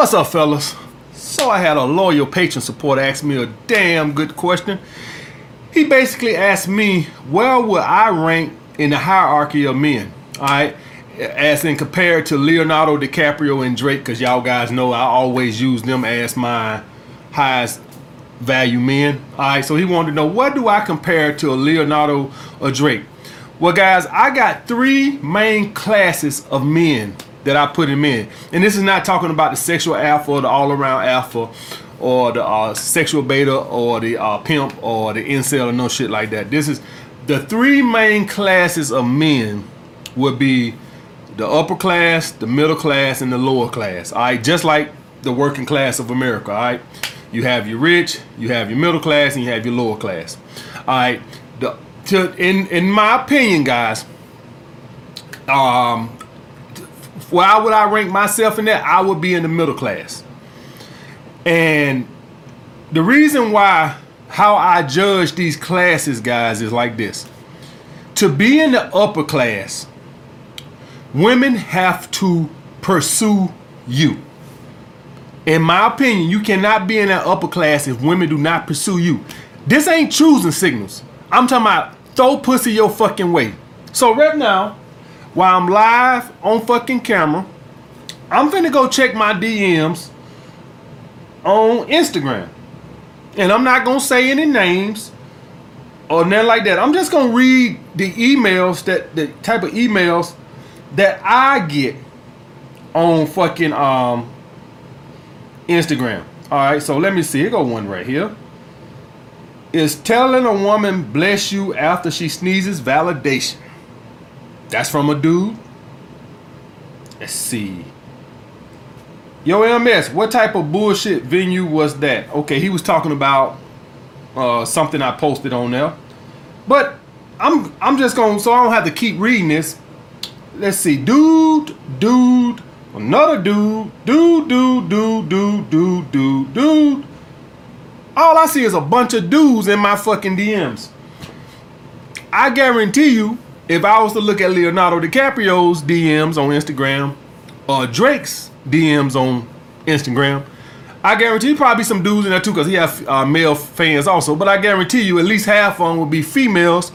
What's up, fellas? So I had a loyal patron supporter ask me a damn good question. He basically asked me, where would I rank in the hierarchy of men? All right, as in compared to Leonardo DiCaprio and Drake, because y'all guys know I always use them as my highest value men. All right, so he wanted to know what do I compare to a Leonardo or Drake? Well, guys, I got three main classes of men that I put him in, and this is not talking about the sexual alpha or the all-around alpha or the uh, sexual beta or the uh, pimp or the incel or no shit like that. This is the three main classes of men would be the upper class, the middle class, and the lower class. All right, just like the working class of America. All right, you have your rich, you have your middle class, and you have your lower class. All right, the to in in my opinion, guys, um, why would I rank myself in that? I would be in the middle class. And the reason why, how I judge these classes, guys, is like this. To be in the upper class, women have to pursue you. In my opinion, you cannot be in that upper class if women do not pursue you. This ain't choosing signals. I'm talking about throw pussy your fucking way. So right now, while I'm live on fucking camera, I'm finna go check my DMs on Instagram. And I'm not gonna say any names or nothing like that. I'm just gonna read the emails that the type of emails that I get on fucking um Instagram. Alright, so let me see. Here go one right here. Is telling a woman bless you after she sneezes validation. That's from a dude. Let's see. Yo, MS, what type of bullshit venue was that? Okay, he was talking about uh, something I posted on there. But I'm I'm just going to so I don't have to keep reading this. Let's see. Dude, dude, another dude, dude, dude, dude, dude, dude, dude, dude. All I see is a bunch of dudes in my fucking DMs. I guarantee you, if I was to look at Leonardo DiCaprio's DMs on Instagram or Drake's DMs on Instagram, I guarantee you, probably some dudes in there too because he has uh, male fans also. But I guarantee you at least half of them would be females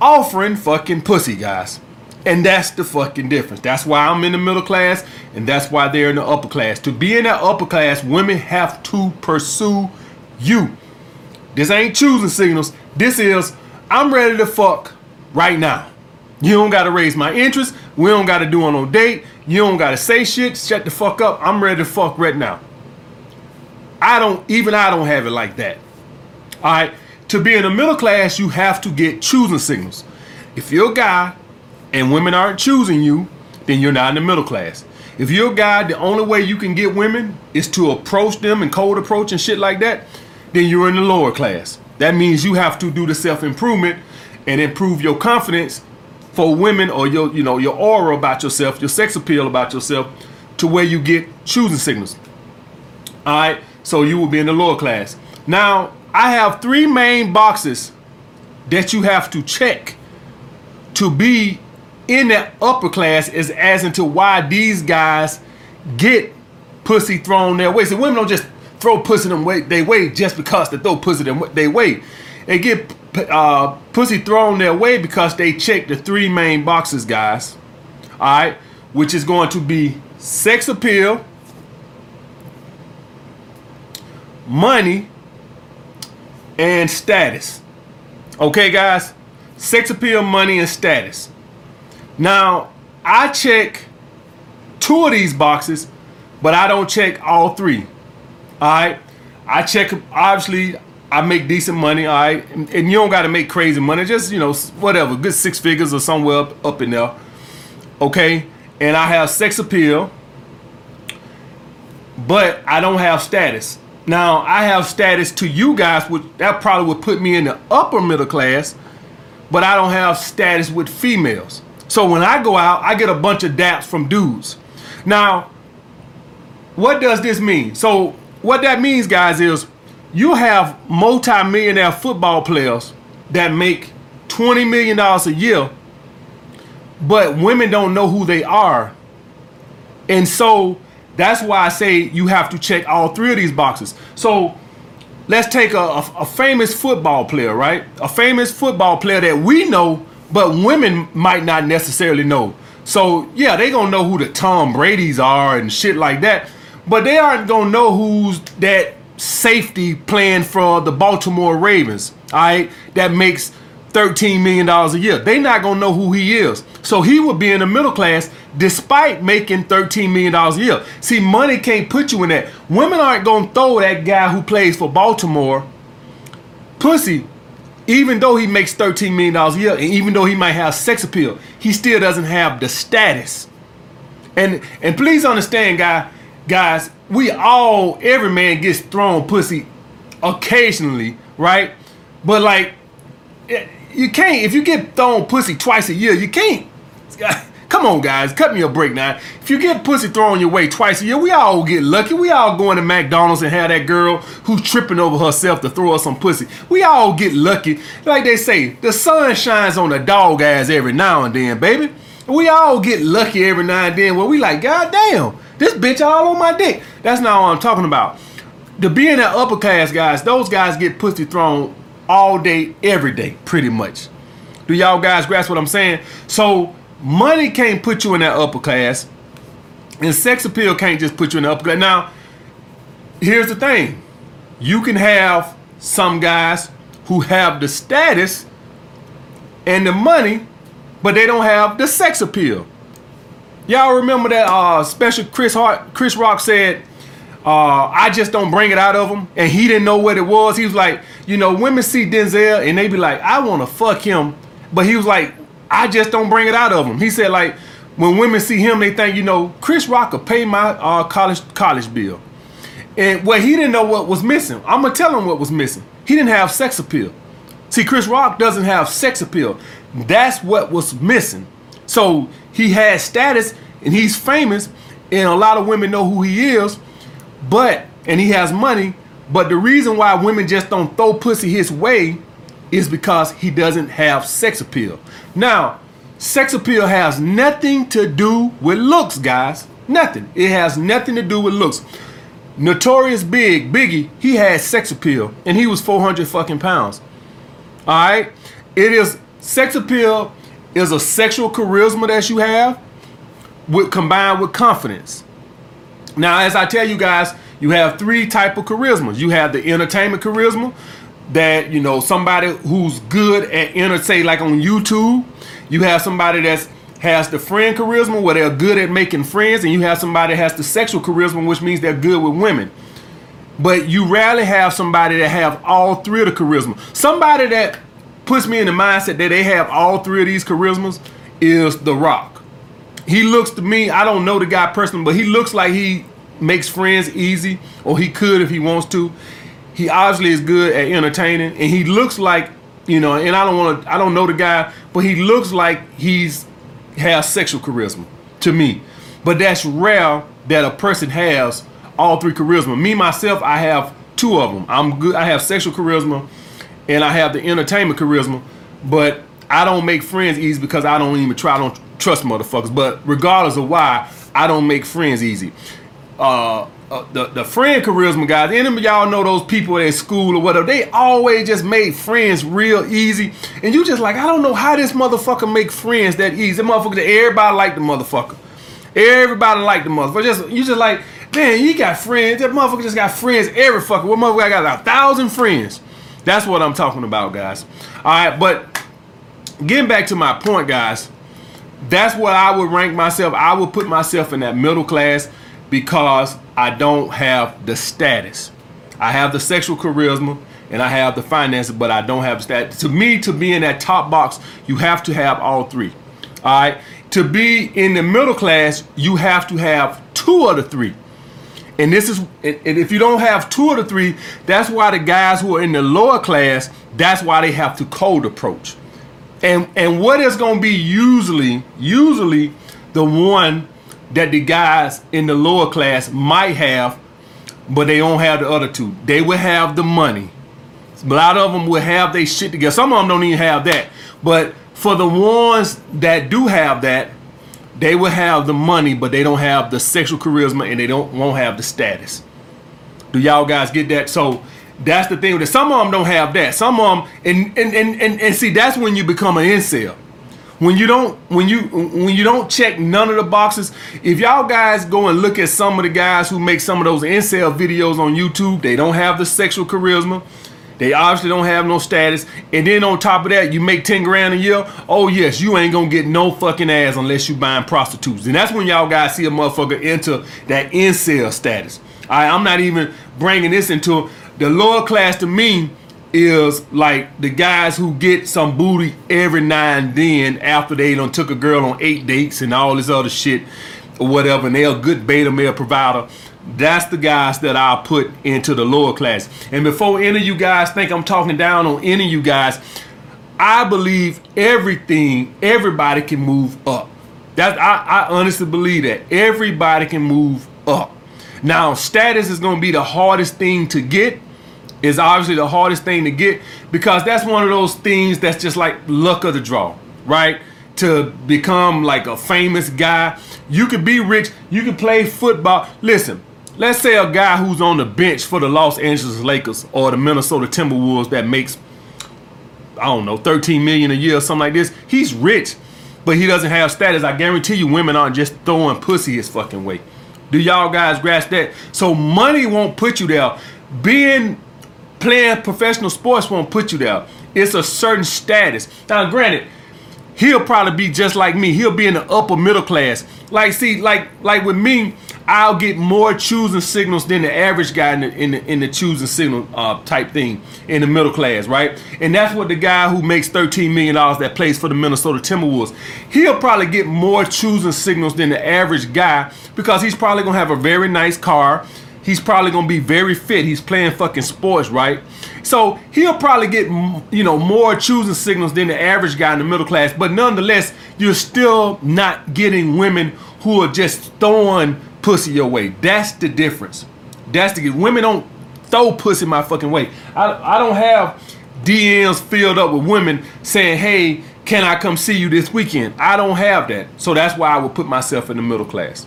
offering fucking pussy, guys. And that's the fucking difference. That's why I'm in the middle class and that's why they're in the upper class. To be in that upper class, women have to pursue you. This ain't choosing signals. This is I'm ready to fuck right now. You don't gotta raise my interest. We don't gotta do on no date. You don't gotta say shit. Shut the fuck up. I'm ready to fuck right now. I don't even I don't have it like that. All right. To be in the middle class, you have to get choosing signals. If you're a guy and women aren't choosing you, then you're not in the middle class. If you're a guy, the only way you can get women is to approach them and cold approach and shit like that, then you're in the lower class. That means you have to do the self improvement and improve your confidence for women or your you know your aura about yourself, your sex appeal about yourself, to where you get choosing signals. All right, so you will be in the lower class. Now I have three main boxes that you have to check to be in that upper class is as into why these guys get pussy thrown their way. So women don't just throw pussy them way they way just because they throw pussy them they way. They get uh, pussy thrown their way because they check the three main boxes, guys. All right, which is going to be sex appeal, money, and status. Okay, guys, sex appeal, money, and status. Now, I check two of these boxes, but I don't check all three. All right, I check obviously I make decent money, all right, and, and you don't got to make crazy money, just you know whatever, good six figures or somewhere up up in there, okay. And I have sex appeal, but I don't have status. Now I have status to you guys, which that probably would put me in the upper middle class, but I don't have status with females. So when I go out, I get a bunch of daps from dudes. Now, what does this mean? So what that means, guys, is you have multi-millionaire football players that make $20 million a year, but women don't know who they are. And so That's why I say you have to check all three of these boxes. So let's take a, a, a famous football player, right? A famous football player that we know, but women might not necessarily know. So yeah, they gonna know who the Tom Brady's are and shit like that, but they aren't gonna know who's that safety playing for the Baltimore Ravens. All right, that makes thirteen million dollars a year. They not gonna know who he is. So he would be in the middle class despite making thirteen million dollars a year. See, money can't put you in that. Women aren't gonna throw that guy who plays for Baltimore pussy even though he makes $13 million a year, and even though he might have sex appeal, he still doesn't have the status. And and please understand, guy, guys, we all, every man gets thrown pussy occasionally, right? But like, eh, you can't, if you get thrown pussy twice a year, you can't. Come on, guys, cut me a break now. If you get pussy thrown your way twice a year, we all get lucky. We all going to McDonald's and have that girl who's tripping over herself to throw us some pussy. We all get lucky. Like they say, the sun shines on the dog ass every now and then, baby. We all get lucky every now and then where we like, God damn, this bitch all on my dick. That's not what I'm talking about. To be in that upper class, guys, those guys get pussy thrown all day, every day, pretty much. Do y'all guys grasp what I'm saying? So money can't put you in that upper class, and sex appeal can't just put you in the upper class. Now, here's the thing: you can have some guys who have the status and the money, but they don't have the sex appeal. Y'all remember that uh, special Chris Hart, Chris Rock said, uh, "I just don't bring it out of him," and he didn't know what it was. He was like, you know, women see Denzel and they be like, "I want to fuck him," but he was like, I just don't bring it out of him. He said like when women see him, they think you know Chris Rock could pay my uh, college college bill, and well he didn't know what was missing. I'm gonna tell him what was missing. He didn't have sex appeal. See, Chris Rock doesn't have sex appeal. That's what was missing. So he has status and he's famous, and a lot of women know who he is, but and he has money. But the reason why women just don't throw pussy his way is because he doesn't have sex appeal. Now, sex appeal has nothing to do with looks, guys. Nothing. It has nothing to do with looks. Notorious Big, Biggie, he had sex appeal and he was 400 fucking pounds. All right? It is sex appeal is a sexual charisma that you have with combined with confidence. Now, as I tell you guys, you have three type of charismas. You have the entertainment charisma, that you know somebody who's good at entertain like on YouTube you have somebody that's has the friend charisma where they're good at making friends and you have somebody that has the sexual charisma which means they're good with women but you rarely have somebody that have all three of the charisma somebody that puts me in the mindset that they have all three of these charismas is the rock he looks to me i don't know the guy personally but he looks like he makes friends easy or he could if he wants to he obviously is good at entertaining, and he looks like you know. And I don't want to. I don't know the guy, but he looks like he's has sexual charisma to me. But that's rare that a person has all three charisma. Me myself, I have two of them. I'm good. I have sexual charisma, and I have the entertainment charisma. But I don't make friends easy because I don't even try. I don't trust motherfuckers. But regardless of why, I don't make friends easy. Uh, uh, the the friend charisma guys. Any of y'all know those people at school or whatever? They always just made friends real easy, and you just like I don't know how this motherfucker make friends that easy. The motherfucker, everybody like the motherfucker. Everybody like the motherfucker. Just you just like man, you got friends. That motherfucker just got friends every fucking. What motherfucker got a thousand friends? That's what I'm talking about, guys. All right, but getting back to my point, guys. That's what I would rank myself. I would put myself in that middle class because I don't have the status. I have the sexual charisma and I have the finances, but I don't have that. To me, to be in that top box, you have to have all three. All right. To be in the middle class, you have to have two of the three. And this is, and if you don't have two of the three, that's why the guys who are in the lower class, that's why they have to cold approach. And and what is going to be usually, usually the one that the guys in the lower class might have, but they don't have the other two. They will have the money. A lot of them will have their shit together. Some of them don't even have that. But for the ones that do have that, they will have the money, but they don't have the sexual charisma and they don't won't have the status. Do y'all guys get that? So that's the thing. That some of them don't have that. Some of them, and and and and, and see, that's when you become an incel. When you don't, when you when you don't check none of the boxes. If y'all guys go and look at some of the guys who make some of those incel videos on YouTube, they don't have the sexual charisma. They obviously don't have no status. And then on top of that, you make 10 grand a year. Oh, yes, you ain't gonna get no fucking ass unless you buying prostitutes. And that's when y'all guys see a motherfucker enter that incel status. Right, I'm not even bringing this into the lower class to me is like the guys who get some booty every now and then after they done took a girl on eight dates and all this other shit or whatever, and they're a good beta male provider. That's the guys that I'll put into the lower class. And before any of you guys think I'm talking down on any of you guys, I believe everything, everybody can move up. That I, I honestly believe that everybody can move up. Now, status is going to be the hardest thing to get. Is obviously the hardest thing to get because that's one of those things that's just like luck of the draw, right? To become like a famous guy, you could be rich, you could play football. Listen, let's say a guy who's on the bench for the Los Angeles Lakers or the Minnesota Timberwolves that makes I don't know 13 million a year or something like this. He's rich, but he doesn't have status. I guarantee you, women aren't just throwing pussy his fucking way. Do y'all guys grasp that? So money won't put you there. Being playing professional sports won't put you there. It's a certain status. Now, granted, he'll probably be just like me. He'll be in the upper middle class. Like, see, like, like with me, I'll get more choosing signals than the average guy in the in the, in the choosing signal uh, type thing in the middle class, right? And that's what the guy who makes thirteen million dollars that plays for the Minnesota Timberwolves, he'll probably get more choosing signals than the average guy because he's probably gonna have a very nice car. He's probably gonna be very fit. He's playing fucking sports, right? So he'll probably get you know more choosing signals than the average guy in the middle class. But nonetheless, you're still not getting women who are just throwing pussy your way. That's the difference. That's the women don't throw pussy my fucking way. I I don't have DMs filled up with women saying, "Hey, can I come see you this weekend?" I don't have that. So that's why I would put myself in the middle class.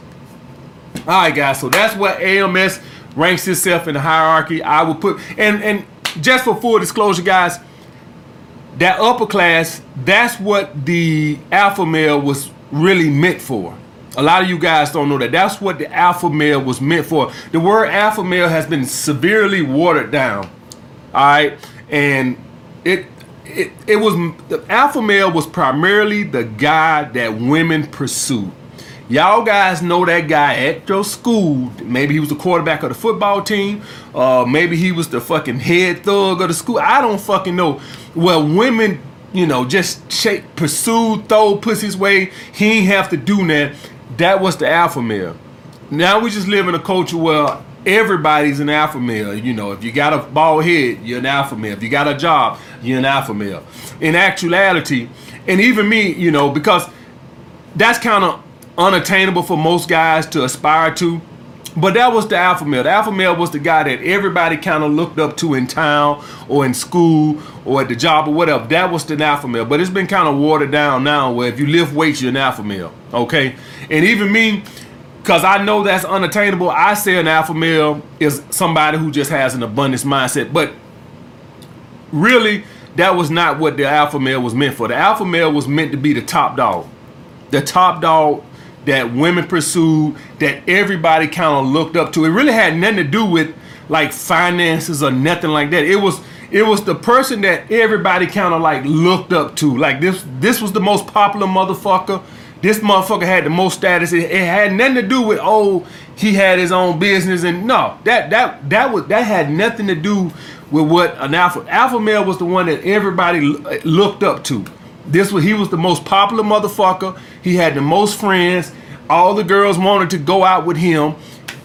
All right, guys. So that's what AMS ranks itself in the hierarchy. I would put and and just for full disclosure, guys, that upper class, that's what the alpha male was really meant for. A lot of you guys don't know that. That's what the alpha male was meant for. The word alpha male has been severely watered down. All right, and it it it was the alpha male was primarily the guy that women pursued. Y'all guys know that guy at your school. Maybe he was the quarterback of the football team. Uh, maybe he was the fucking head thug of the school. I don't fucking know. Well, women, you know, just shake, pursue, throw pussy's way. He ain't have to do that. That was the alpha male. Now we just live in a culture where everybody's an alpha male. You know, if you got a bald head, you're an alpha male. If you got a job, you're an alpha male. In actuality, and even me, you know, because that's kind of unattainable for most guys to aspire to. But that was the alpha male. The alpha male was the guy that everybody kind of looked up to in town or in school or at the job or whatever. That was the alpha male. But it's been kind of watered down now where if you lift weights, you're an alpha male. Okay? And even me, because I know that's unattainable, I say an alpha male is somebody who just has an abundance mindset. But really, that was not what the alpha male was meant for. The alpha male was meant to be the top dog. The top dog that women pursued, that everybody kind of looked up to. It really had nothing to do with like finances or nothing like that. It was it was the person that everybody kind of like looked up to. Like this this was the most popular motherfucker. This motherfucker had the most status. It, it had nothing to do with oh he had his own business and no that that that was that had nothing to do with what an alpha alpha male was the one that everybody uh, looked up to. This was he was the most popular motherfucker. He had the most friends. All the girls wanted to go out with him,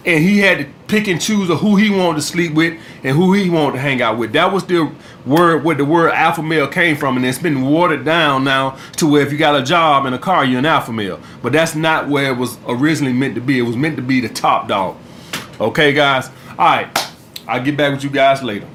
and he had to pick and choose of who he wanted to sleep with and who he wanted to hang out with. That was the word where the word alpha male came from, and it's been watered down now to where if you got a job and a car, you're an alpha male. But that's not where it was originally meant to be. It was meant to be the top dog. Okay, guys. All right. I'll get back with you guys later.